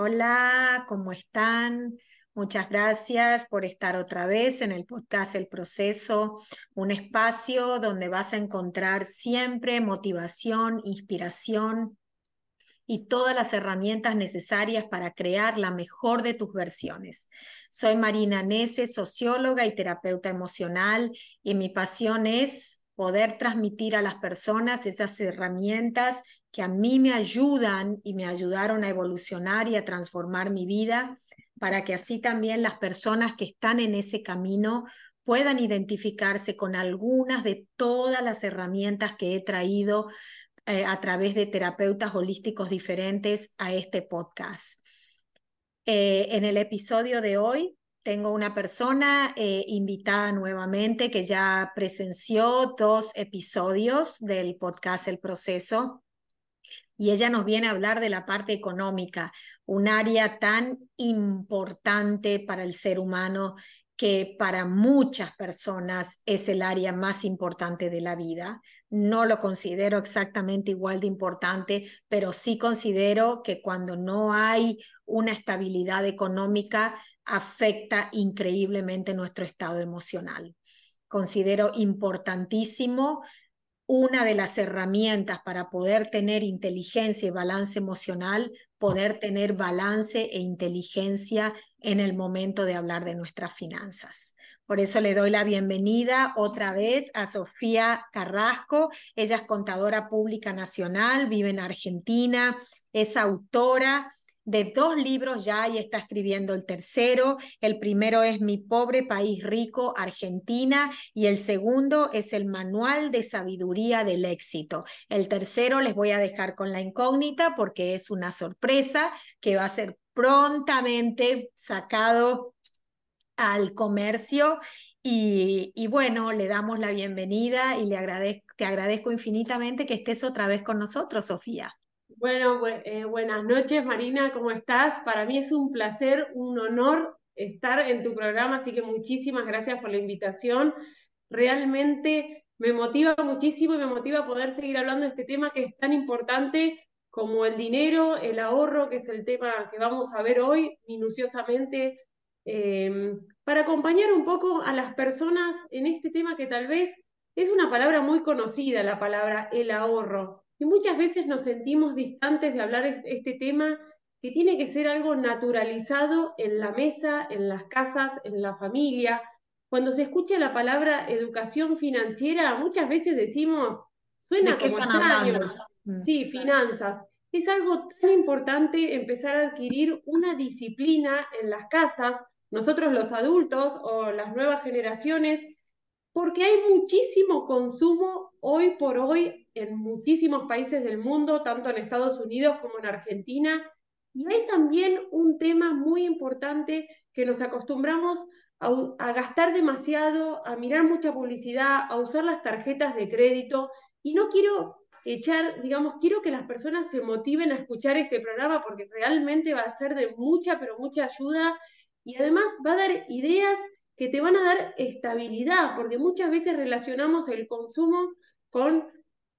Hola, ¿cómo están? Muchas gracias por estar otra vez en el podcast El Proceso, un espacio donde vas a encontrar siempre motivación, inspiración y todas las herramientas necesarias para crear la mejor de tus versiones. Soy Marina Nese, socióloga y terapeuta emocional, y mi pasión es poder transmitir a las personas esas herramientas que a mí me ayudan y me ayudaron a evolucionar y a transformar mi vida, para que así también las personas que están en ese camino puedan identificarse con algunas de todas las herramientas que he traído eh, a través de terapeutas holísticos diferentes a este podcast. Eh, en el episodio de hoy tengo una persona eh, invitada nuevamente que ya presenció dos episodios del podcast El Proceso y ella nos viene a hablar de la parte económica, un área tan importante para el ser humano que para muchas personas es el área más importante de la vida. No lo considero exactamente igual de importante, pero sí considero que cuando no hay una estabilidad económica, afecta increíblemente nuestro estado emocional. Considero importantísimo una de las herramientas para poder tener inteligencia y balance emocional, poder tener balance e inteligencia en el momento de hablar de nuestras finanzas. Por eso le doy la bienvenida otra vez a Sofía Carrasco. Ella es contadora pública nacional, vive en Argentina, es autora de dos libros ya y está escribiendo el tercero. El primero es Mi pobre país rico, Argentina, y el segundo es el Manual de Sabiduría del Éxito. El tercero les voy a dejar con la incógnita porque es una sorpresa que va a ser prontamente sacado al comercio. Y, bueno, le damos la bienvenida y le agradezco, te agradezco infinitamente que estés otra vez con nosotros, Sofía. Bueno, eh, buenas noches Marina, ¿cómo estás? Para mí es un placer, un honor estar en tu programa, así que muchísimas gracias por la invitación. Realmente me motiva muchísimo y me motiva poder seguir hablando de este tema que es tan importante como el dinero, el ahorro, que es el tema que vamos a ver hoy minuciosamente, eh, para acompañar un poco a las personas en este tema que tal vez es una palabra muy conocida, la palabra el ahorro y muchas veces nos sentimos distantes de hablar de este tema que tiene que ser algo naturalizado en la mesa, en las casas, en la familia. Cuando se escucha la palabra educación financiera, muchas veces decimos, suena como extraño. Mm. Sí, finanzas. Es algo tan importante empezar a adquirir una disciplina en las casas, nosotros los adultos o las nuevas generaciones, porque hay muchísimo consumo hoy por hoy en muchísimos países del mundo, tanto en Estados Unidos como en Argentina. Y hay también un tema muy importante que nos acostumbramos a, gastar demasiado, a mirar mucha publicidad, a usar las tarjetas de crédito. Y no quiero echar, digamos, quiero que las personas se motiven a escuchar este programa porque realmente va a ser de mucha, pero mucha ayuda y además va a dar ideas que te van a dar estabilidad, porque muchas veces relacionamos el consumo con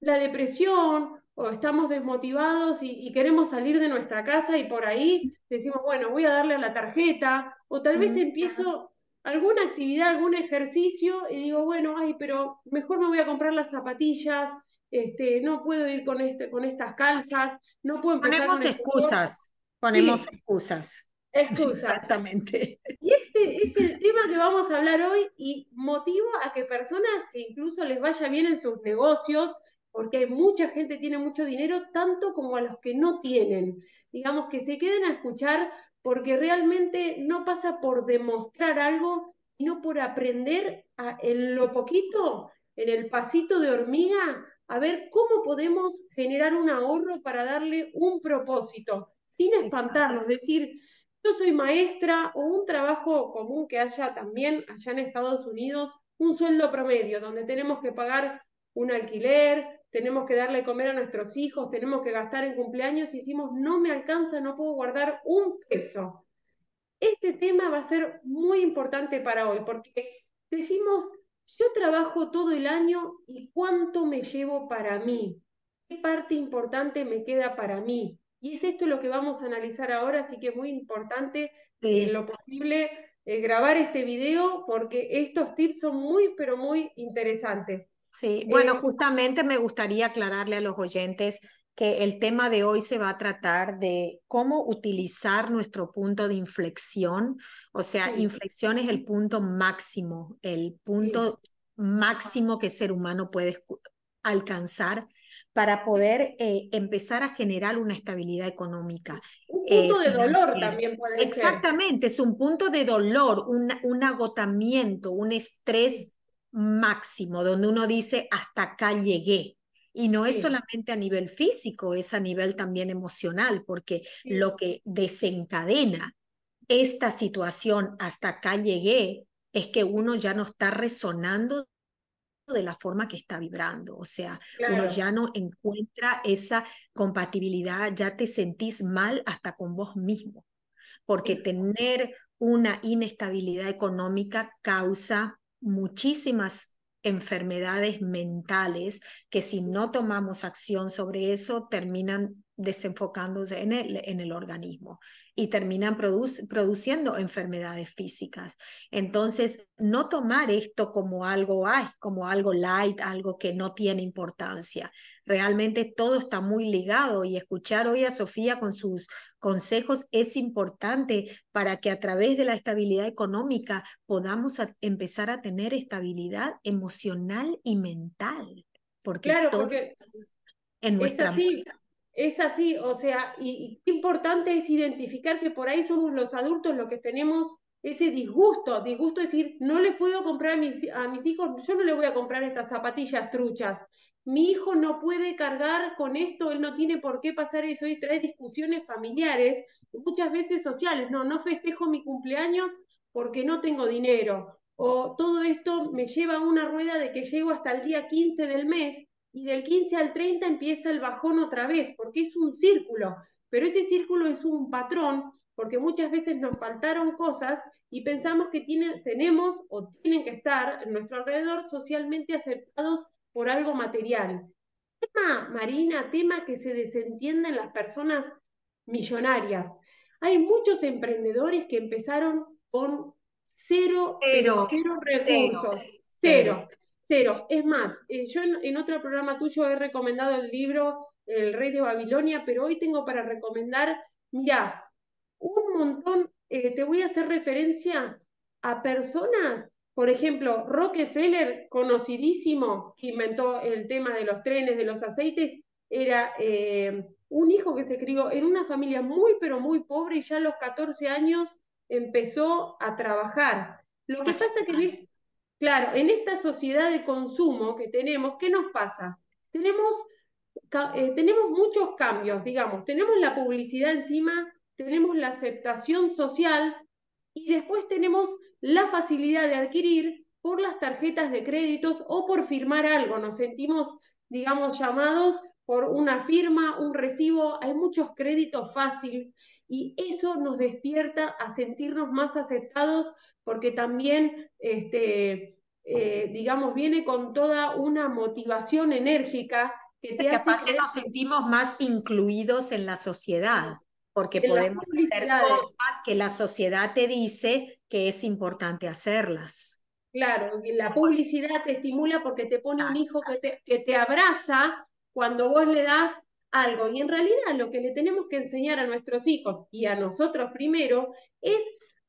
la depresión o estamos desmotivados y, queremos salir de nuestra casa y por ahí decimos, bueno, voy a darle a la tarjeta o tal vez empiezo alguna actividad, algún ejercicio y digo, bueno, ay, pero mejor me voy a comprar las zapatillas, este, no puedo ir con, este, con estas calzas, no puedo empezar Ponemos excusas, ponemos excusas. Excusas. Exactamente. Y este es el tema que vamos a hablar hoy y motivo a que personas que incluso les vaya bien en sus negocios, porque hay mucha gente que tiene mucho dinero, tanto como a los que no tienen. Digamos que se queden a escuchar porque realmente no pasa por demostrar algo, sino por aprender en lo poquito, en el pasito de hormiga, a ver cómo podemos generar un ahorro para darle un propósito, sin espantarnos, decir, yo soy maestra o un trabajo común que haya también allá en Estados Unidos, un sueldo promedio, donde tenemos que pagar un alquiler, tenemos que darle comer a nuestros hijos, tenemos que gastar en cumpleaños y decimos, no me alcanza, no puedo guardar un peso. Este tema va a ser muy importante para hoy, porque decimos, yo trabajo todo el año y cuánto me llevo para mí, qué parte importante me queda para mí. Y es esto lo que vamos a analizar ahora, así que es muy importante en lo posible eh, grabar este video porque estos tips son muy, pero muy interesantes. Sí, bueno, eh, justamente me gustaría aclararle a los oyentes que el tema de hoy se va a tratar de cómo utilizar nuestro punto de inflexión. O sea, inflexión es el punto máximo, el punto máximo que el ser humano puede alcanzar para poder eh, empezar a generar una estabilidad económica. Un punto de dolor también puede Exactamente, es un punto de dolor, un, un agotamiento, un estrés máximo, donde uno dice, hasta acá llegué. Y no es solamente a nivel físico, es a nivel también emocional, porque lo que desencadena esta situación hasta acá llegué es que uno ya no está resonando de la forma que está vibrando, o sea, uno ya no encuentra esa compatibilidad, ya te sentís mal hasta con vos mismo, porque tener una inestabilidad económica causa muchísimas enfermedades mentales que si no tomamos acción sobre eso terminan desenfocándose en el, en el organismo y terminan produciendo enfermedades físicas. Entonces, no tomar esto como algo, ay, como algo light, algo que no tiene importancia. Realmente todo está muy ligado y escuchar hoy a Sofía con sus consejos es importante para que a través de la estabilidad económica podamos empezar a tener estabilidad emocional y mental. Porque claro, porque en nuestra es así, o sea, y, qué importante es identificar que por ahí somos los adultos los que tenemos ese disgusto, disgusto es decir, no le puedo comprar a mis, a mis hijos, yo no le voy a comprar estas zapatillas truchas, mi hijo no puede cargar con esto, él no tiene por qué pasar eso y trae discusiones familiares, muchas veces sociales, no, no festejo mi cumpleaños porque no tengo dinero, o todo esto me lleva a una rueda de que llego hasta el día 15 del mes y del 15 al 30 empieza el bajón otra vez, porque es un círculo, pero ese círculo es un patrón, porque muchas veces nos faltaron cosas y pensamos que tiene, tenemos o tienen que estar en nuestro alrededor socialmente aceptados por algo material. Tema, Marina, tema que se desentienden las personas millonarias. Hay muchos emprendedores que empezaron con cero, cero, recursos, cero. Cero. Es más, eh, yo en, otro programa tuyo he recomendado el libro El Rey de Babilonia, pero hoy tengo para recomendar, mira, un montón, eh, te voy a hacer referencia a personas, por ejemplo, Rockefeller, conocidísimo, que inventó el tema de los trenes, de los aceites, era eh, un hijo que se crió en una familia muy, pero muy pobre y ya a los 14 años empezó a trabajar. Lo que pasa que Claro, en esta sociedad de consumo que tenemos, ¿qué nos pasa? Tenemos, eh, tenemos muchos cambios, digamos, tenemos la publicidad encima, tenemos la aceptación social y después tenemos la facilidad de adquirir por las tarjetas de créditos o por firmar algo. Nos sentimos, digamos, llamados por una firma, un recibo, hay muchos créditos fáciles y eso nos despierta a sentirnos más aceptados porque también, este, eh, digamos, viene con toda una motivación enérgica que te hace... aparte nos sentimos más incluidos en la sociedad, porque podemos hacer cosas que la sociedad te dice que es importante hacerlas. Claro, la publicidad te estimula porque te pone un hijo que te, que te abraza cuando vos le das algo. Y en realidad lo que le tenemos que enseñar a nuestros hijos y a nosotros primero es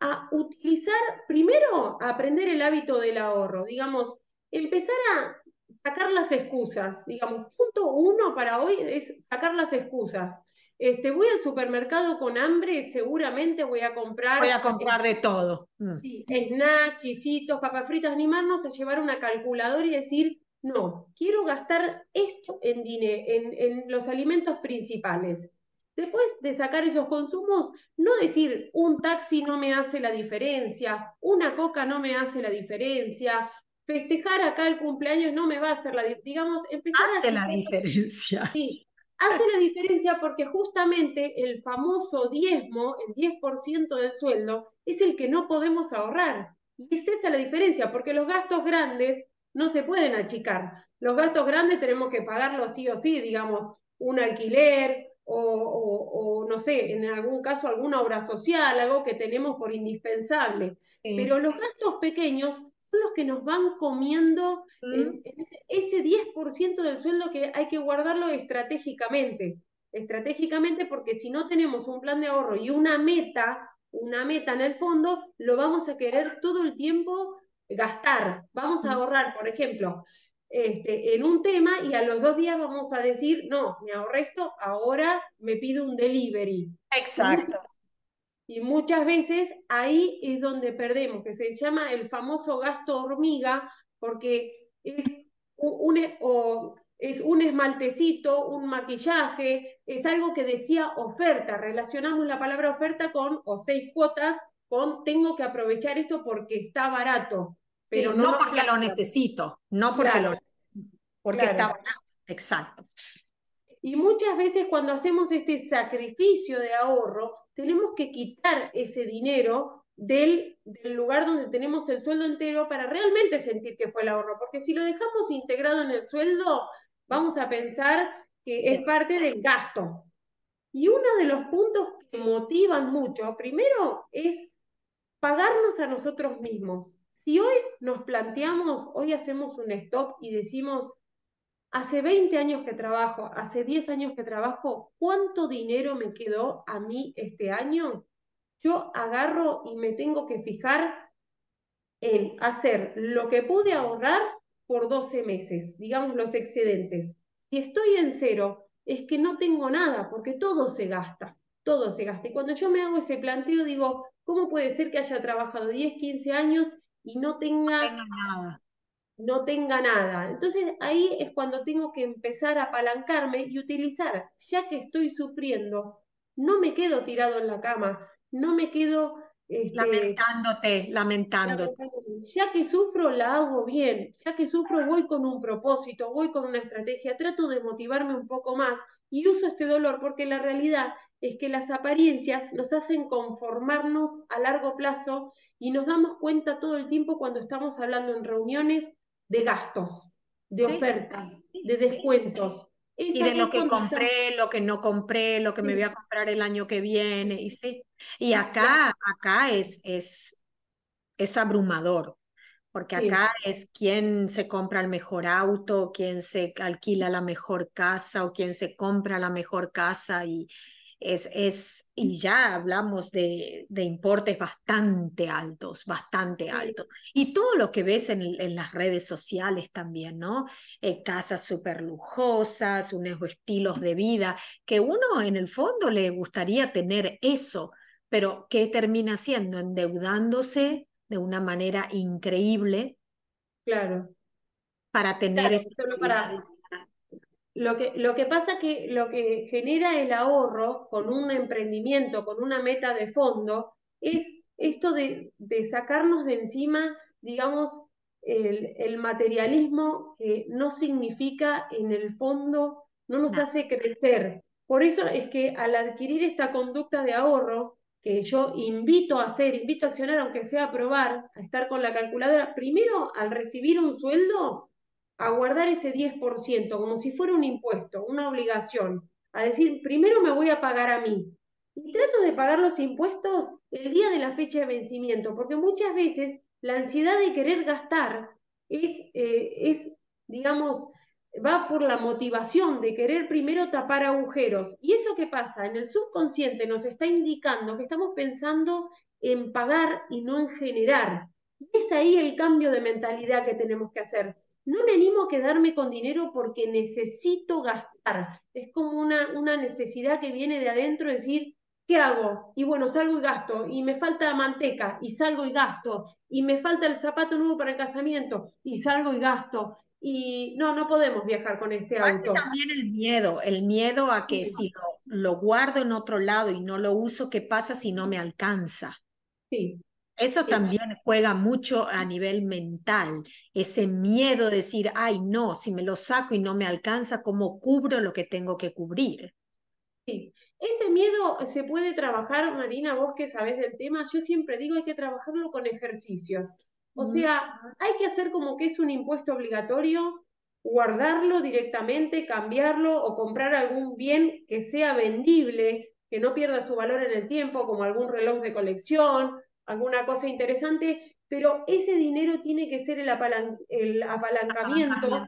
a utilizar, primero, a aprender el hábito del ahorro, digamos, empezar a sacar las excusas, digamos, punto uno para hoy es sacar las excusas. Este, voy al supermercado con hambre, seguramente voy a comprar. Voy a comprar de todo. Mm. Sí, snacks, chisitos, papas fritas, animarnos a llevar una calculadora y decir, no, quiero gastar esto en, en, en los alimentos principales. Después de sacar esos consumos, no decir un taxi no me hace la diferencia, una coca no me hace la diferencia, festejar acá el cumpleaños no me va a hacer la diferencia, digamos, empezar hace la diferencia. Sí, hace la diferencia porque justamente el famoso diezmo, el 10% del sueldo, es el que no podemos ahorrar. Y es esa la diferencia, porque los gastos grandes no se pueden achicar. Los gastos grandes tenemos que pagarlos sí o sí, digamos, un alquiler, o, no sé, en algún caso alguna obra social, algo que tenemos por indispensable. Pero los gastos pequeños son los que nos van comiendo ese 10% del sueldo que hay que guardarlo estratégicamente. Estratégicamente porque si no tenemos un plan de ahorro y una meta, una meta en el fondo, lo vamos a querer todo el tiempo gastar. Vamos a ahorrar, por ejemplo, este, en un tema y a los dos días vamos a decir, no, me ahorré esto, ahora me pido un delivery. Exacto. Y muchas veces ahí es donde perdemos, que se llama el famoso gasto hormiga, porque es un, es un esmaltecito, un maquillaje, es algo que decía oferta. Relacionamos la palabra oferta con, o seis cuotas, con tengo que aprovechar esto porque está barato. Pero no, porque lo necesito, no porque lo porque está barato. Exacto. Y muchas veces cuando hacemos este sacrificio de ahorro, tenemos que quitar ese dinero del, del, lugar donde tenemos el sueldo entero para realmente sentir que fue el ahorro, porque si lo dejamos integrado en el sueldo, vamos a pensar que es parte del gasto. Y uno de los puntos que motivan mucho, primero, es pagarnos a nosotros mismos. Si hoy nos planteamos, hoy hacemos un stop y decimos, hace 20 años que trabajo, hace 10 años que trabajo, ¿cuánto dinero me quedó a mí este año? Yo agarro y me tengo que fijar en hacer lo que pude ahorrar por 12 meses, digamos los excedentes. Si estoy en cero, es que no tengo nada, porque todo se gasta, todo se gasta. Y cuando yo me hago ese planteo, digo, ¿cómo puede ser que haya trabajado 10, 15 años y no tenga, nada. No tenga nada. Entonces ahí es cuando tengo que empezar a apalancarme y utilizar, ya que estoy sufriendo, no me quedo tirado en la cama, no me quedo este, lamentándote, lamentándote. Ya que sufro, la hago bien. Ya que sufro, voy con un propósito, voy con una estrategia, trato de motivarme un poco más y uso este dolor porque la realidad es que las apariencias nos hacen conformarnos a largo plazo y nos damos cuenta todo el tiempo cuando estamos hablando en reuniones de gastos, de ofertas, de descuentos. y de lo que compré, lo que no compré, lo que me voy a comprar el año que viene. Y, sí. y acá, acá es, es, es abrumador, porque acá es quién se compra el mejor auto, quién se alquila la mejor casa o quién se compra la mejor casa y, es, es, y ya hablamos de, de importes bastante altos, bastante altos. Y todo lo que ves en, en las redes sociales también, ¿no? Eh, casas súper lujosas, unos estilos de vida, que uno en el fondo le gustaría tener eso, pero ¿qué termina haciendo? Endeudándose de una manera increíble. Claro. Para tener solo para, lo que, lo que pasa que lo que genera el ahorro con un emprendimiento, con una meta de fondo, es esto de, de sacarnos de encima, digamos, el, el, materialismo que no significa en el fondo, no nos hace crecer. Por eso es que al adquirir esta conducta de ahorro, que yo invito a hacer, invito a accionar, aunque sea a probar, a estar con la calculadora, primero al recibir un sueldo, a guardar ese 10% como si fuera un impuesto, una obligación, a decir, primero me voy a pagar a mí. Y trato de pagar los impuestos el día de la fecha de vencimiento, porque muchas veces la ansiedad de querer gastar es, eh, es digamos, va por la motivación de querer primero tapar agujeros. ¿Y eso qué pasa? En el subconsciente nos está indicando que estamos pensando en pagar y no en generar. Y es ahí el cambio de mentalidad que tenemos que hacer no me animo a quedarme con dinero porque necesito gastar. Es como una, una necesidad que viene de adentro, decir, ¿qué hago? Y bueno, salgo y gasto, y me falta manteca, y salgo y gasto, y me falta el zapato nuevo para el casamiento, y salgo y gasto. Y no, no podemos viajar con este auto. También el miedo, el miedo a que si lo, lo guardo en otro lado y no lo uso, ¿qué pasa si no me alcanza? Eso también juega mucho a nivel mental, ese miedo de decir, ay, no, si me lo saco y no me alcanza, ¿cómo cubro lo que tengo que cubrir? Sí, ese miedo se puede trabajar, Marina, vos que sabés del tema, yo siempre digo hay que trabajarlo con ejercicios. O sea, hay que hacer como que es un impuesto obligatorio guardarlo directamente, cambiarlo o comprar algún bien que sea vendible, que no pierda su valor en el tiempo, como algún reloj de colección, alguna cosa interesante, pero ese dinero tiene que ser el, el apalancamiento,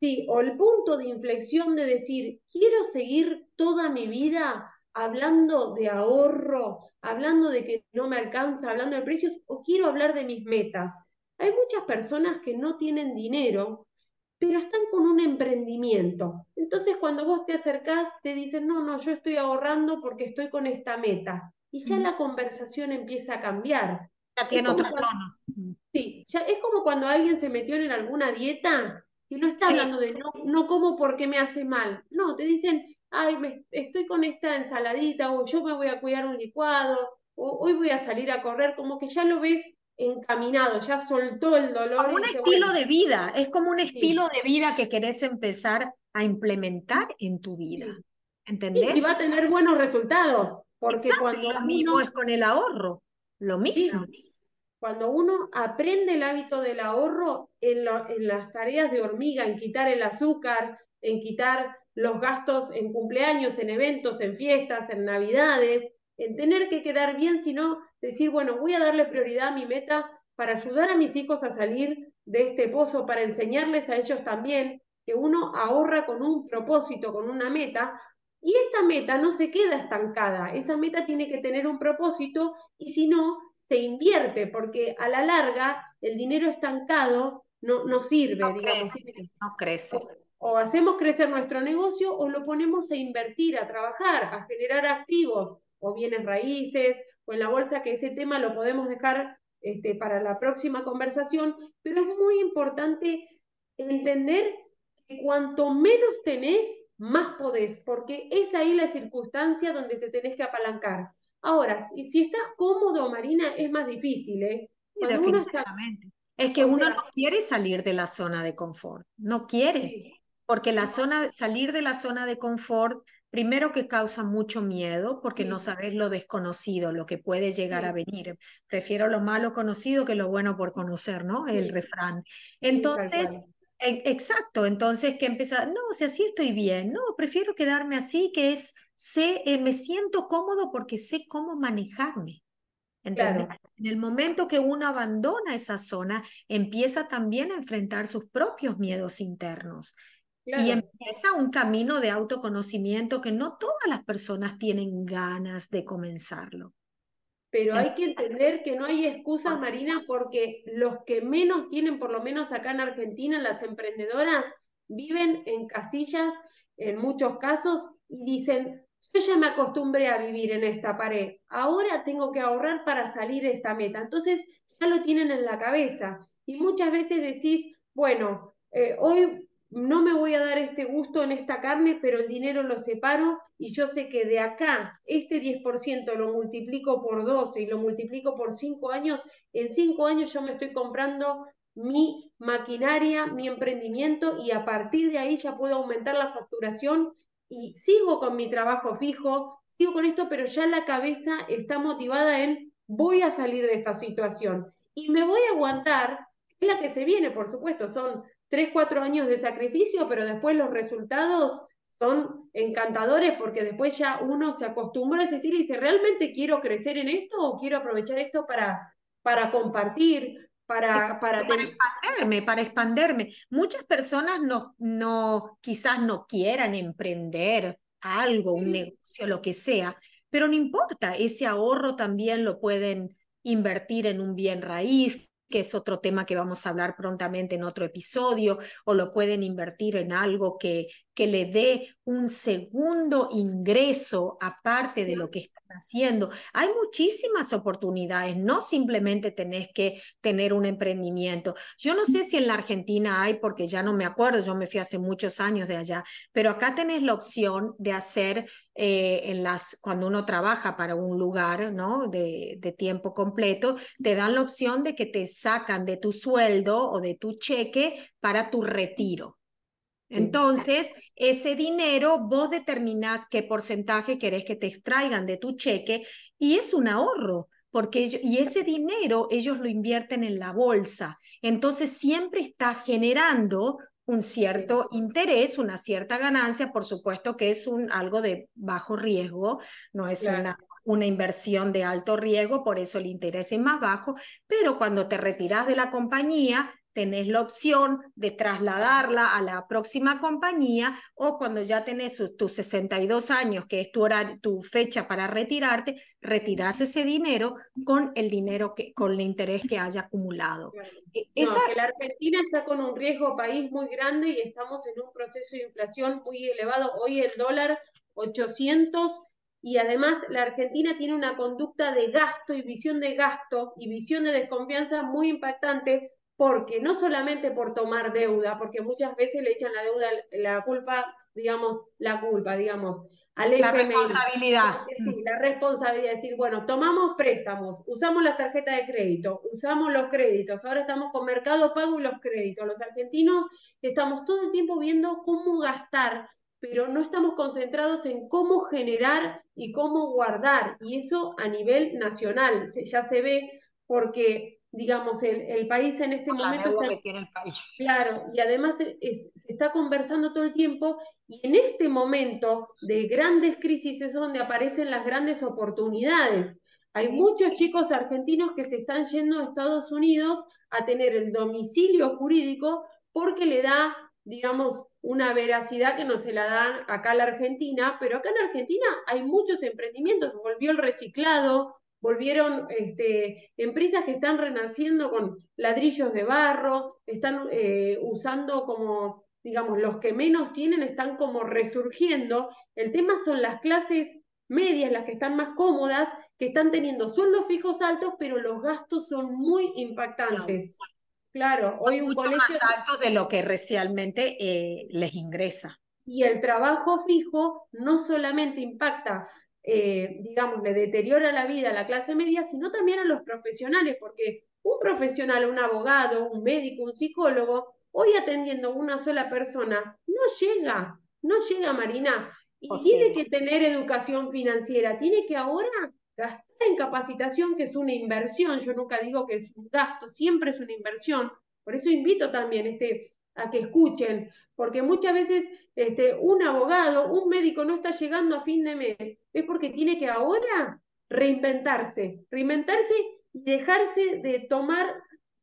sí, o el punto de inflexión de decir, quiero seguir toda mi vida hablando de ahorro, hablando de que no me alcanza, hablando de precios, o quiero hablar de mis metas. Hay muchas personas que no tienen dinero, pero están con un emprendimiento. Entonces, cuando vos te acercás, te dicen, no, no, yo estoy ahorrando porque estoy con esta meta. Y ya la conversación empieza a cambiar. Ya tiene otro tono. Sí, ya es como cuando alguien se metió en alguna dieta y no está hablando de no, no como porque me hace mal. No, te dicen, ay, me, estoy con esta ensaladita, o yo me voy a cuidar un licuado, o hoy voy a salir a correr, como que ya lo ves encaminado, ya soltó el dolor. Como un estilo de vida, es como un estilo de vida que querés empezar a implementar en tu vida. ¿Entendés? Y va a tener buenos resultados, porque cuando lo mismo es con el ahorro, lo mismo. Cuando uno aprende el hábito del ahorro en, en las tareas de hormiga, en quitar el azúcar, en quitar los gastos en cumpleaños, en eventos, en fiestas, en navidades, en tener que quedar bien, sino decir, bueno, voy a darle prioridad a mi meta para ayudar a mis hijos a salir de este pozo, para enseñarles a ellos también que uno ahorra con un propósito, con una meta, y esa meta no se queda estancada, esa meta tiene que tener un propósito y si no, se invierte, porque a la larga el dinero estancado no, no sirve, no Crece, no crece. o hacemos crecer nuestro negocio o lo ponemos a invertir, a trabajar, a generar activos o bienes raíces o en la bolsa, que ese tema lo podemos dejar este, para la próxima conversación, pero es muy importante entender que cuanto menos tenés, más podés, porque es ahí la circunstancia donde te tenés que apalancar. Ahora, si, si estás cómodo, Marina, es más difícil, ¿eh? definitivamente. es que uno no quiere salir de la zona de confort, no quiere. Porque la zona, salir de la zona de confort, primero que causa mucho miedo, porque no sabes lo desconocido, lo que puede llegar a venir. Prefiero lo malo conocido que lo bueno por conocer, ¿no? El refrán. Entonces, exacto, entonces que empezar, no, o sea, sí estoy bien, no, prefiero quedarme así, que es, sé, eh, me siento cómodo porque sé cómo manejarme. ¿Entendés? En el momento que uno abandona esa zona, empieza también a enfrentar sus propios miedos internos. Y empieza un camino de autoconocimiento que no todas las personas tienen ganas de comenzarlo. Pero hay que entender que no hay excusas, Marina, porque los que menos tienen, por lo menos acá en Argentina, las emprendedoras, viven en casillas en muchos casos y dicen, yo ya me acostumbré a vivir en esta pared, ahora tengo que ahorrar para salir de esta meta. Entonces ya lo tienen en la cabeza. Y muchas veces decís, bueno, eh, hoy no me voy a dar este gusto en esta carne, pero el dinero lo separo y yo sé que de acá este 10% lo multiplico por 12 y lo multiplico por 5 años, en 5 años yo me estoy comprando mi maquinaria, mi emprendimiento y a partir de ahí ya puedo aumentar la facturación y sigo con mi trabajo fijo, sigo con esto, pero ya la cabeza está motivada en voy a salir de esta situación y me voy a aguantar, es la que se viene, por supuesto, son tres, cuatro años de sacrificio, pero después los resultados son encantadores porque después ya uno se acostumbra a ese estilo y dice, ¿realmente quiero crecer en esto o quiero aprovechar esto para, para compartir, para, para, para expanderme, para expanderme. Muchas personas no, no, quizás no quieran emprender algo, un negocio, lo que sea, pero no importa, ese ahorro también lo pueden invertir en un bien raíz, que es otro tema que vamos a hablar prontamente en otro episodio, o lo pueden invertir en algo que, que le dé un segundo ingreso aparte de lo que están haciendo. Hay muchísimas oportunidades, no simplemente tenés que tener un emprendimiento. Yo no sé si en la Argentina hay, porque ya no me acuerdo, yo me fui hace muchos años de allá, pero acá tenés la opción de hacer eh, en las, cuando uno trabaja para un lugar ¿no? de, de tiempo completo, te dan la opción de que te sacan de tu sueldo o de tu cheque para tu retiro. Entonces, ese dinero vos determinás qué porcentaje querés que te extraigan de tu cheque y es un ahorro, porque y ese dinero ellos lo invierten en la bolsa. Entonces, siempre está generando un cierto interés, una cierta ganancia, por supuesto que es un, algo de bajo riesgo, no es una, una inversión de alto riesgo, por eso el interés es más bajo, pero cuando te retiras de la compañía, tenés la opción de trasladarla a la próxima compañía o cuando ya tenés tus 62 años, que es tu, tu fecha para retirarte, retirás ese dinero con el dinero que, con el interés que haya acumulado. E, que la Argentina está con un riesgo país muy grande y estamos en un proceso de inflación muy elevado. Hoy el dólar 800 y además la Argentina tiene una conducta de gasto y visión de gasto y visión de desconfianza muy impactante porque no solamente por tomar deuda, porque muchas veces le echan la deuda, la culpa, digamos, la culpa, digamos, al La responsabilidad. Sí, la responsabilidad, es decir, bueno, tomamos préstamos, usamos la tarjeta de crédito, usamos los créditos, ahora estamos con Mercado Pago y los créditos. Los argentinos estamos todo el tiempo viendo cómo gastar, pero no estamos concentrados en cómo generar y cómo guardar, y eso a nivel nacional ya se ve porque digamos, el, el país en este momento... que tiene el país. Claro, y además se está conversando todo el tiempo y en este momento de grandes crisis es donde aparecen las grandes oportunidades. Hay muchos chicos argentinos que se están yendo a Estados Unidos a tener el domicilio jurídico porque le da, digamos, una veracidad que no se la dan acá en la Argentina, pero acá en Argentina hay muchos emprendimientos, volvió el reciclado, volvieron este, empresas que están renaciendo con ladrillos de barro, están eh, usando como, digamos, los que menos tienen están como resurgiendo. El tema son las clases medias, las que están más cómodas, que están teniendo sueldos fijos altos, pero los gastos son muy impactantes. Claro, hoy un mucho más altos de lo que recientemente eh, les ingresa. Y el trabajo fijo no solamente impacta eh, digamos, le deteriora la vida a la clase media, sino también a los profesionales, porque un profesional, un abogado, un médico, un psicólogo, hoy atendiendo a una sola persona, no llega, no llega, Marina. Y tiene que tener educación financiera, tiene que ahora gastar en capacitación, que es una inversión. Yo nunca digo que es un gasto, siempre es una inversión. Por eso invito también este, a que escuchen, porque muchas veces este, un abogado, un médico no está llegando a fin de mes, es porque tiene que ahora reinventarse, reinventarse y dejarse de tomar,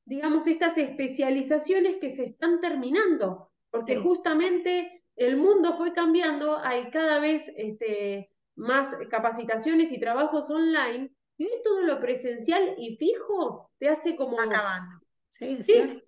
digamos, estas especializaciones que se están terminando, porque justamente el mundo fue cambiando, hay cada vez este, más capacitaciones y trabajos online, y todo lo presencial y fijo te hace como... Acabando. Sí, sí.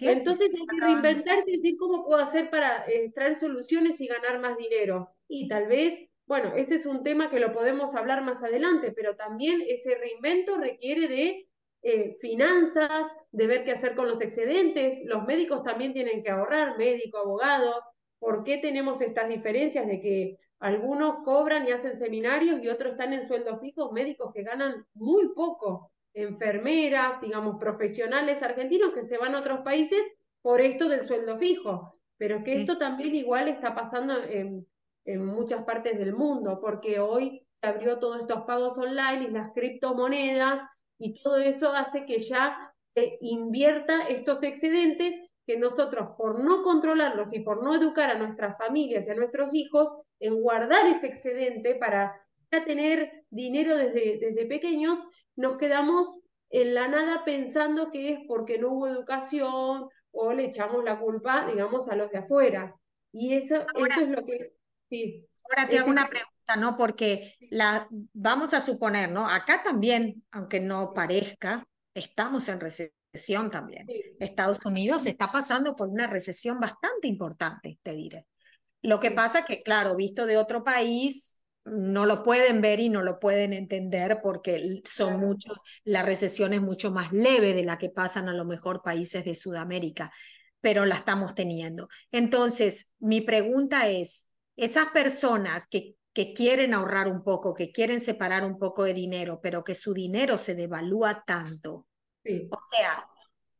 Entonces hay que reinventarse y decir cómo puedo hacer para eh, traer soluciones y ganar más dinero. Y tal vez, bueno, ese es un tema que lo podemos hablar más adelante, pero también ese reinvento requiere de eh, finanzas, de ver qué hacer con los excedentes. Los médicos también tienen que ahorrar, médico, abogado. ¿Por qué tenemos estas diferencias de que algunos cobran y hacen seminarios y otros están en sueldos fijos, médicos que ganan muy poco? Enfermeras, digamos, profesionales argentinos que se van a otros países por esto del sueldo fijo. Pero que esto también igual está pasando en, en muchas partes del mundo, porque hoy se abrió todos estos pagos online y las criptomonedas y todo eso hace que ya se invierta estos excedentes que nosotros, por no controlarlos y por no educar a nuestras familias y a nuestros hijos en guardar ese excedente para ya tener dinero desde, desde pequeños, nos quedamos en la nada pensando que es porque no hubo educación o le echamos la culpa, digamos, a los de afuera. Y eso, eso es lo que... Sí. Ahora te hago una pregunta, ¿no? Porque la, vamos a suponer, ¿no? Acá también, aunque no parezca, estamos en recesión también. Estados Unidos está pasando por una recesión bastante importante, te diré. Lo que pasa que, claro, visto de otro país, no lo pueden ver y no lo pueden entender porque son muchos, la recesión es mucho más leve de la que pasan a lo mejor países de Sudamérica, pero la estamos teniendo. Entonces, mi pregunta es, esas personas que, que quieren ahorrar un poco, que quieren separar un poco de dinero, pero que su dinero se devalúa tanto, o sea,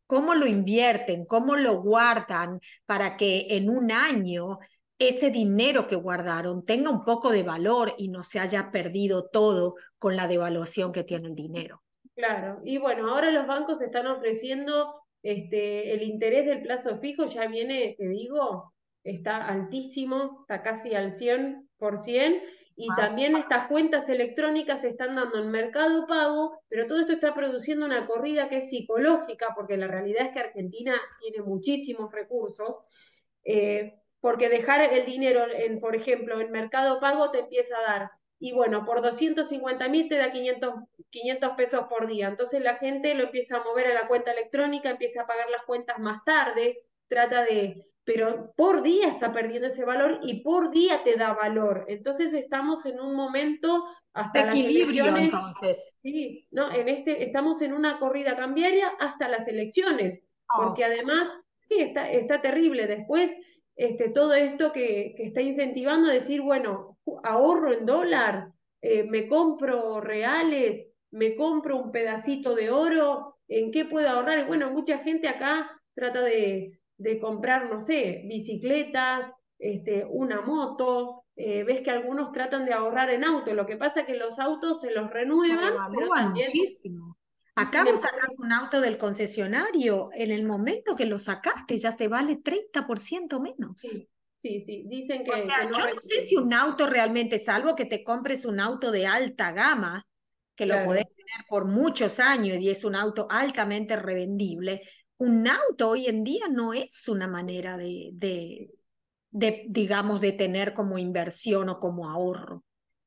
¿cómo lo invierten? ¿Cómo lo guardan para que en un año ese dinero que guardaron tenga un poco de valor y no se haya perdido todo con la devaluación que tiene el dinero. Claro, y bueno, ahora los bancos están ofreciendo este, el interés del plazo fijo ya viene, te digo, está altísimo, está casi al 100%, y también estas cuentas electrónicas se están dando en mercado pago, pero todo esto está produciendo una corrida que es psicológica, porque la realidad es que Argentina tiene muchísimos recursos, eh, porque dejar el dinero, en, por ejemplo, en mercado pago te empieza a dar, y bueno, por 250 mil te da 500, 500 pesos por día, entonces la gente lo empieza a mover a la cuenta electrónica, empieza a pagar las cuentas más tarde, trata de pero por día está perdiendo ese valor y por día te da valor. Entonces estamos en un momento hasta de equilibrio entonces. Sí, no, en este estamos en una corrida cambiaria hasta las elecciones, oh. porque además sí está está terrible después este todo esto que, que está incentivando a decir, bueno, ahorro en dólar, eh, me compro reales, me compro un pedacito de oro, ¿en qué puedo ahorrar? Bueno, mucha gente acá trata de de comprar, no sé, bicicletas, este, una moto, eh, ves que algunos tratan de ahorrar en auto, lo que pasa es que los autos se los renuevan. muchísimo. Acá vos sacás un auto del concesionario, en el momento que lo sacaste ya te vale 30% menos. Sí, sí, sí, dicen que... O sea, yo no sé si un auto realmente, salvo que te compres un auto de alta gama, que lo podés tener por muchos años y es un auto altamente revendible, un auto hoy en día no es una manera de, de, de, digamos, de tener como inversión o como ahorro.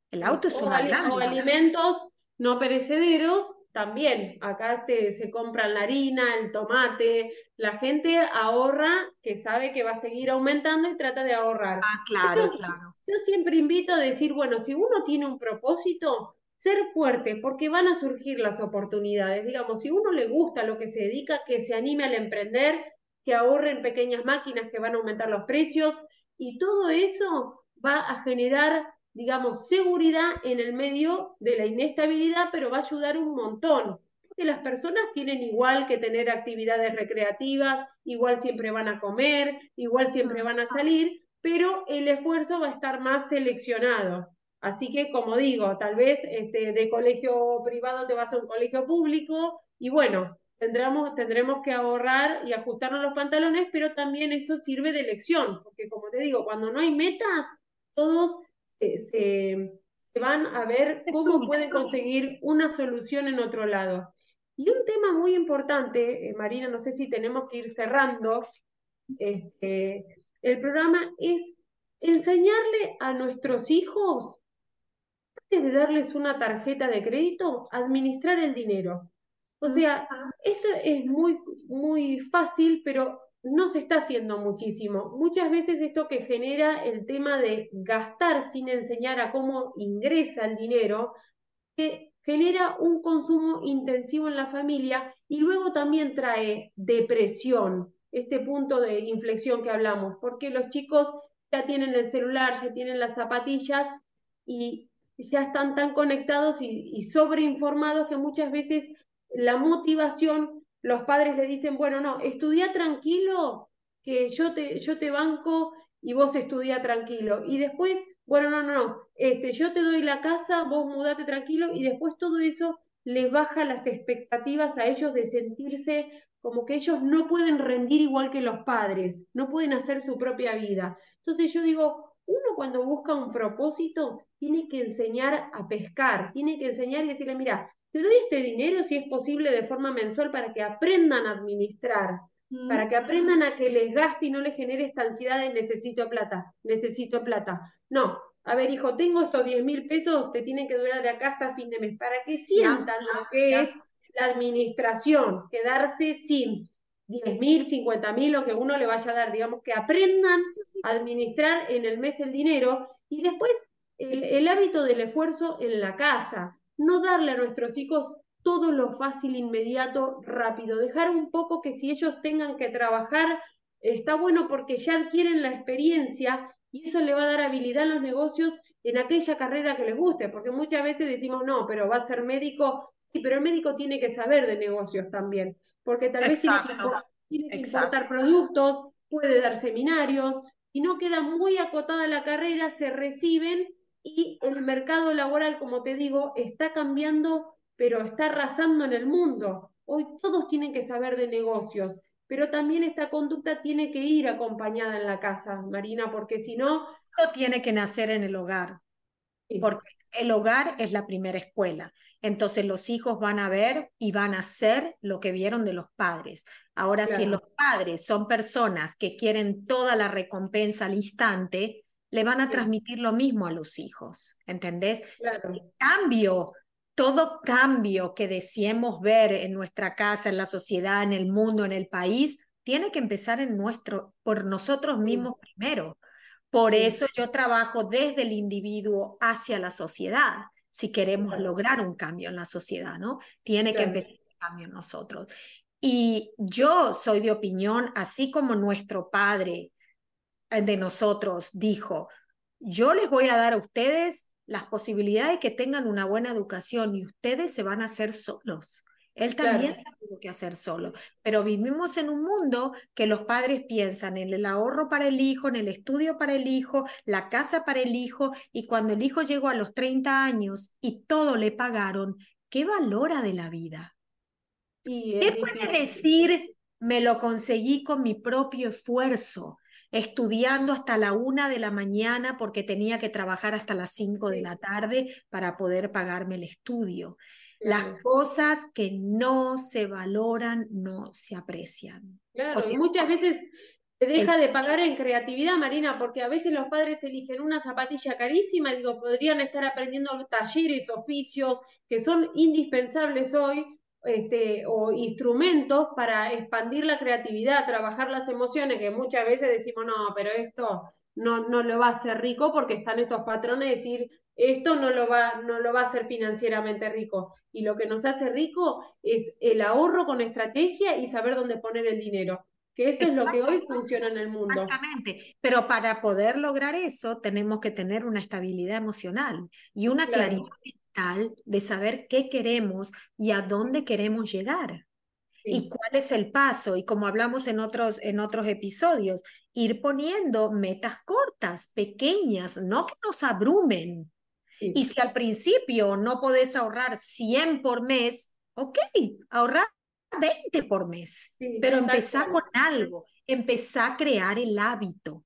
El auto es una gran... O alimentos no perecederos también. Acá te, se compran la harina, el tomate. La gente ahorra, que sabe que va a seguir aumentando y trata de ahorrar. Ah, claro, claro. Yo siempre invito a decir, bueno, si uno tiene un propósito, ser fuerte, porque van a surgir las oportunidades. Digamos, si uno le gusta lo que se dedica, que se anime al emprender, que ahorre en pequeñas máquinas que van a aumentar los precios, y todo eso va a generar, digamos, seguridad en el medio de la inestabilidad, pero va a ayudar un montón. Porque las personas tienen igual que tener actividades recreativas, igual siempre van a comer, igual siempre van a salir, pero el esfuerzo va a estar más seleccionado. Así que, como digo, tal vez este, de colegio privado te vas a un colegio público y bueno, tendremos, tendremos que ahorrar y ajustarnos los pantalones, pero también eso sirve de lección, porque como te digo, cuando no hay metas, todos se, van a ver cómo pueden conseguir una solución en otro lado. Y un tema muy importante, eh, Marina, no sé si tenemos que ir cerrando este, el programa, es enseñarle a nuestros hijos de darles una tarjeta de crédito, administrar el dinero. O sea, esto es muy, muy fácil, pero no se está haciendo muchísimo. Muchas veces esto que genera el tema de gastar sin enseñar a cómo ingresa el dinero, que genera un consumo intensivo en la familia y luego también trae depresión, este punto de inflexión que hablamos, porque los chicos ya tienen el celular, ya tienen las zapatillas y ya están tan conectados y, sobreinformados que muchas veces la motivación, los padres le dicen, bueno, no, estudia tranquilo, que yo te, yo te banco y vos estudia tranquilo. Y después, bueno, no, no, no, este, yo te doy la casa, vos mudate tranquilo y después todo eso les baja las expectativas a ellos de sentirse como que ellos no pueden rendir igual que los padres, no pueden hacer su propia vida. Entonces yo digo, uno cuando busca un propósito tiene que enseñar a pescar, tiene que enseñar y decirle, mira, te doy este dinero si es posible de forma mensual para que aprendan a administrar, para que aprendan a que les gaste y no les genere esta ansiedad de necesito plata, necesito plata. No, a ver, hijo, tengo estos 10 mil pesos, te tienen que durar de acá hasta fin de mes, para que sientan lo que es la administración, quedarse sin 10 mil, 50 mil, lo que uno le vaya a dar, digamos, que aprendan a administrar en el mes el dinero y después el, hábito del esfuerzo en la casa, no darle a nuestros hijos todo lo fácil, inmediato, rápido, dejar un poco que si ellos tengan que trabajar, está bueno porque ya adquieren la experiencia y eso le va a dar habilidad a los negocios en aquella carrera que les guste, porque muchas veces decimos, no, pero va a ser médico, sí, pero el médico tiene que saber de negocios también, porque tal vez tiene que, importar productos, puede dar seminarios, y no queda muy acotada la carrera, se reciben y el mercado laboral, como te digo, está cambiando, pero está arrasando en el mundo. Hoy todos tienen que saber de negocios. pero también esta conducta tiene que ir acompañada en la casa, Marina, porque si no... Esto tiene que nacer en el hogar, porque el hogar es la primera escuela. Entonces los hijos van a ver y van a hacer lo que vieron de los padres. Ahora, si los padres son personas que quieren toda la recompensa al instante, le van a transmitir lo mismo a los hijos, ¿entendés? Claro. cambio, todo cambio que deseemos ver en nuestra casa, en la sociedad, en el mundo, en el país, tiene que empezar en nuestro, por nosotros mismos primero. Por eso yo trabajo desde el individuo hacia la sociedad, si queremos lograr un cambio en la sociedad, ¿no? Tiene que empezar el cambio en nosotros. Y yo soy de opinión, así como nuestro padre de nosotros dijo, yo les voy a dar a ustedes las posibilidades de que tengan una buena educación y ustedes se van a hacer solos. Él también tuvo que hacer solo, pero vivimos en un mundo que los padres piensan en el ahorro para el hijo, en el estudio para el hijo, la casa para el hijo, y cuando el hijo llegó a los 30 años y todo le pagaron, ¿qué valora de la vida? ¿Qué puede decir, me lo conseguí con mi propio esfuerzo? Estudiando hasta la una de la mañana porque tenía que trabajar hasta las cinco de la tarde para poder pagarme el estudio. Las cosas que no se valoran no se aprecian. Claro, muchas veces se deja de pagar en creatividad, Marina, porque a veces los padres eligen una zapatilla carísima, digo, podrían estar aprendiendo talleres, oficios, que son indispensables hoy, este, o instrumentos para expandir la creatividad, trabajar las emociones, que muchas veces decimos, no, pero esto no, no lo va a hacer rico porque están estos patrones de decir, esto no lo, va, no lo va a hacer financieramente rico. Y lo que nos hace rico es el ahorro con estrategia y saber dónde poner el dinero. Que eso es lo que hoy funciona en el mundo. Exactamente. Pero para poder lograr eso, tenemos que tener una estabilidad emocional y una claridad mental de saber qué queremos y a dónde queremos llegar. Y cuál es el paso, y como hablamos en otros, en otros episodios, ir poniendo metas cortas, pequeñas, no que nos abrumen, y si al principio no podés ahorrar 100 por mes, ok, ahorrar 20 por mes, pero empezá con algo, empezá a crear el hábito.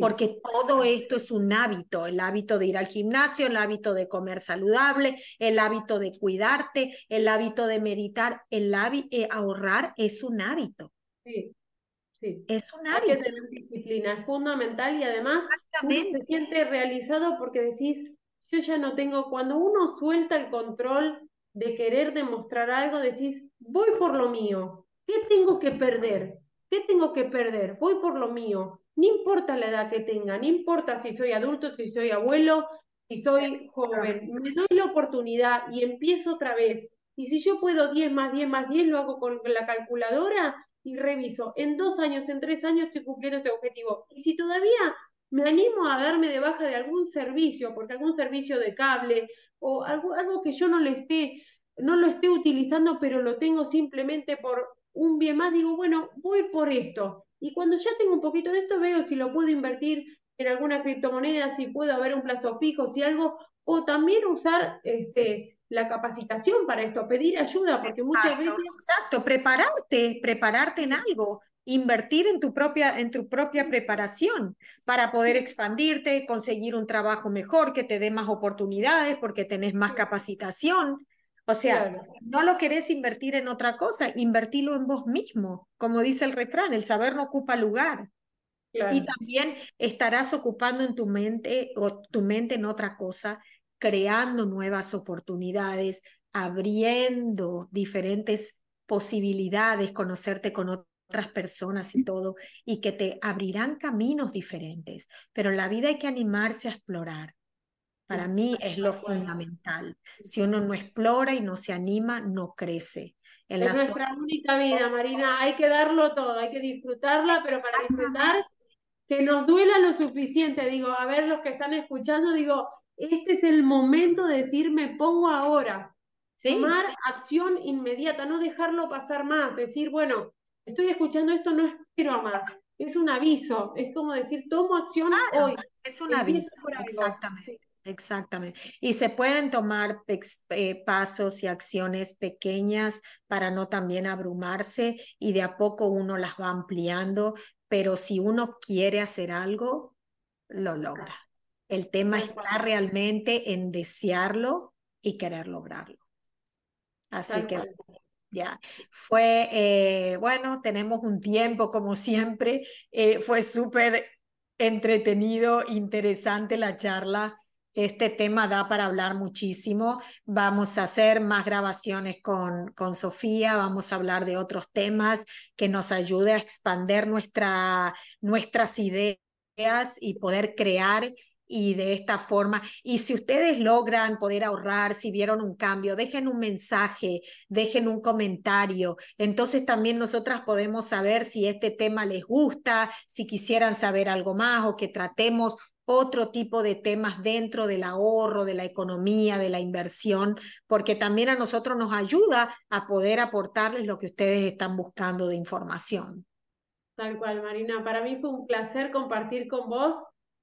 Porque todo esto es un hábito, el hábito de ir al gimnasio, el hábito de comer saludable, el hábito de cuidarte, el hábito de meditar, el hábito eh, ahorrar es un hábito. Sí, sí. Es un hábito. Hay que tener disciplina, es fundamental y además uno se siente realizado porque decís, yo ya no tengo, cuando uno suelta el control de querer demostrar algo, decís, voy por lo mío, ¿qué tengo que perder? ¿Qué tengo que perder? Voy por lo mío. No importa la edad que tenga, no importa si soy adulto, si soy abuelo, si soy joven. Me doy la oportunidad y empiezo otra vez. Y si yo puedo 10 más 10 más 10, lo hago con la calculadora y reviso. En dos años, en tres años estoy cumpliendo este objetivo. Y si todavía me animo a darme de baja de algún servicio, porque algún servicio de cable o algo, algo que yo no le esté, no lo esté utilizando, pero lo tengo simplemente por un bien más, digo, bueno, voy por esto. Y cuando ya tengo un poquito de esto, veo si lo puedo invertir en alguna criptomoneda, si puedo haber un plazo fijo, si algo, o también usar este, la capacitación para esto, pedir ayuda, porque muchas veces... Exacto, prepararte, prepararte en algo invertir en tu propia, en tu propia preparación para poder expandirte, conseguir un trabajo mejor, que te dé más oportunidades porque tenés más capacitación. O sea, no lo querés invertir en otra cosa, invertirlo en vos mismo. Como dice el refrán, el saber no ocupa lugar. Y también estarás ocupando en tu mente o tu mente en otra cosa, creando nuevas oportunidades, abriendo diferentes posibilidades, conocerte con otras personas y todo, y que te abrirán caminos diferentes. Pero en la vida hay que animarse a explorar. Para mí es lo fundamental. Si uno no explora y no se anima, no crece. En es nuestra única vida, Marina. Hay que darlo todo, hay que disfrutarla, pero para disfrutar, que nos duela lo suficiente. Digo, a ver, los que están escuchando, digo, este es el momento de decir, me pongo ahora. Tomar acción inmediata, no dejarlo pasar más. Decir, bueno, estoy escuchando esto, no espero a más. Es un aviso, es como decir, tomo acción hoy. Es un aviso, exactamente. Exactamente. Y se pueden tomar eh, pasos y acciones pequeñas para no también abrumarse y de a poco uno las va ampliando, pero si uno quiere hacer algo, lo logra. El tema está realmente en desearlo y querer lograrlo. Así que ya, fue, eh, bueno, tenemos un tiempo como siempre, eh, fue súper entretenido, interesante la charla. Este tema da para hablar muchísimo. Vamos a hacer más grabaciones con, con Sofía, vamos a hablar de otros temas que nos ayude a expander nuestra, nuestras ideas y poder crear y de esta forma. Y si ustedes logran poder ahorrar, si vieron un cambio, dejen un mensaje, dejen un comentario. Entonces también nosotras podemos saber si este tema les gusta, si quisieran saber algo más o que tratemos otro tipo de temas dentro del ahorro, de la economía, de la inversión, porque también a nosotros nos ayuda a poder aportarles lo que ustedes están buscando de información. Tal cual, Marina. Para mí fue un placer compartir con vos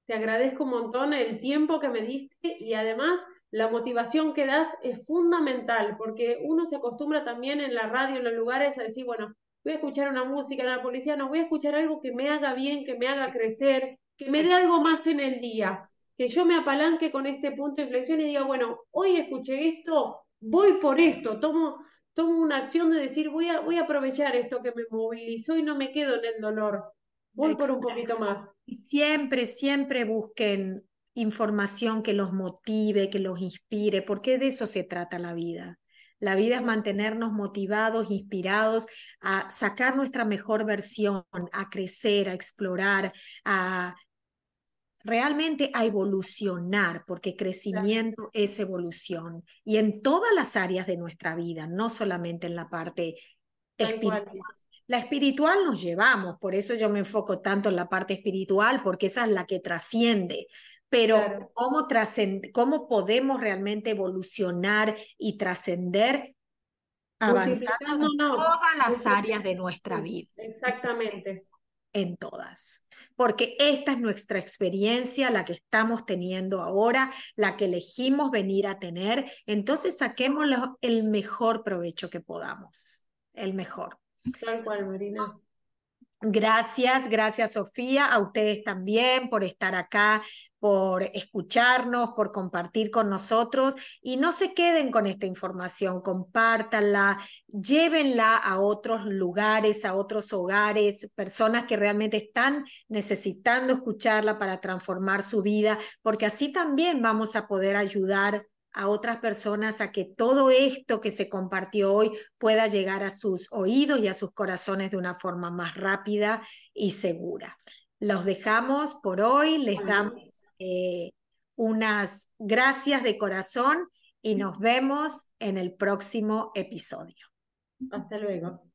te agradezco un montón el tiempo que me diste y además la motivación que das es fundamental porque uno se acostumbra también en la radio, en los lugares, a decir, bueno, voy a escuchar una música en la policía, no voy a escuchar algo que me haga bien, que me haga crecer, que me dé algo más en el día, que yo me apalanque con este punto de inflexión y diga, bueno, hoy escuché esto, voy por esto, tomo, tomo una acción de decir, voy a, voy a aprovechar esto que me movilizó y no me quedo en el dolor, voy por un poquito más. Y siempre, siempre busquen información que los motive, que los inspire, porque de eso se trata la vida. La vida es mantenernos motivados, inspirados a sacar nuestra mejor versión, a crecer, a explorar, a realmente a evolucionar, porque crecimiento es evolución. Y en todas las áreas de nuestra vida, no solamente en la parte espiritual, la espiritual nos llevamos, por eso yo me enfoco tanto en la parte espiritual, porque esa es la que trasciende. Pero ¿cómo, ¿cómo podemos realmente evolucionar y trascender avanzando en todas las áreas de nuestra vida? Exactamente. En todas. Porque esta es nuestra experiencia, la que estamos teniendo ahora, la que elegimos venir a tener. Entonces saquemos el mejor provecho que podamos. El mejor. Tal cual, Marina. Gracias, gracias Sofía, a ustedes también por estar acá, por escucharnos, por compartir con nosotros. Y no se queden con esta información, compártanla, llévenla a otros lugares, a otros hogares, personas que realmente están necesitando escucharla para transformar su vida, porque así también vamos a poder ayudar a otras personas a que todo esto que se compartió hoy pueda llegar a sus oídos y a sus corazones de una forma más rápida y segura. Los dejamos por hoy, les damos eh, unas gracias de corazón y nos vemos en el próximo episodio. Hasta luego.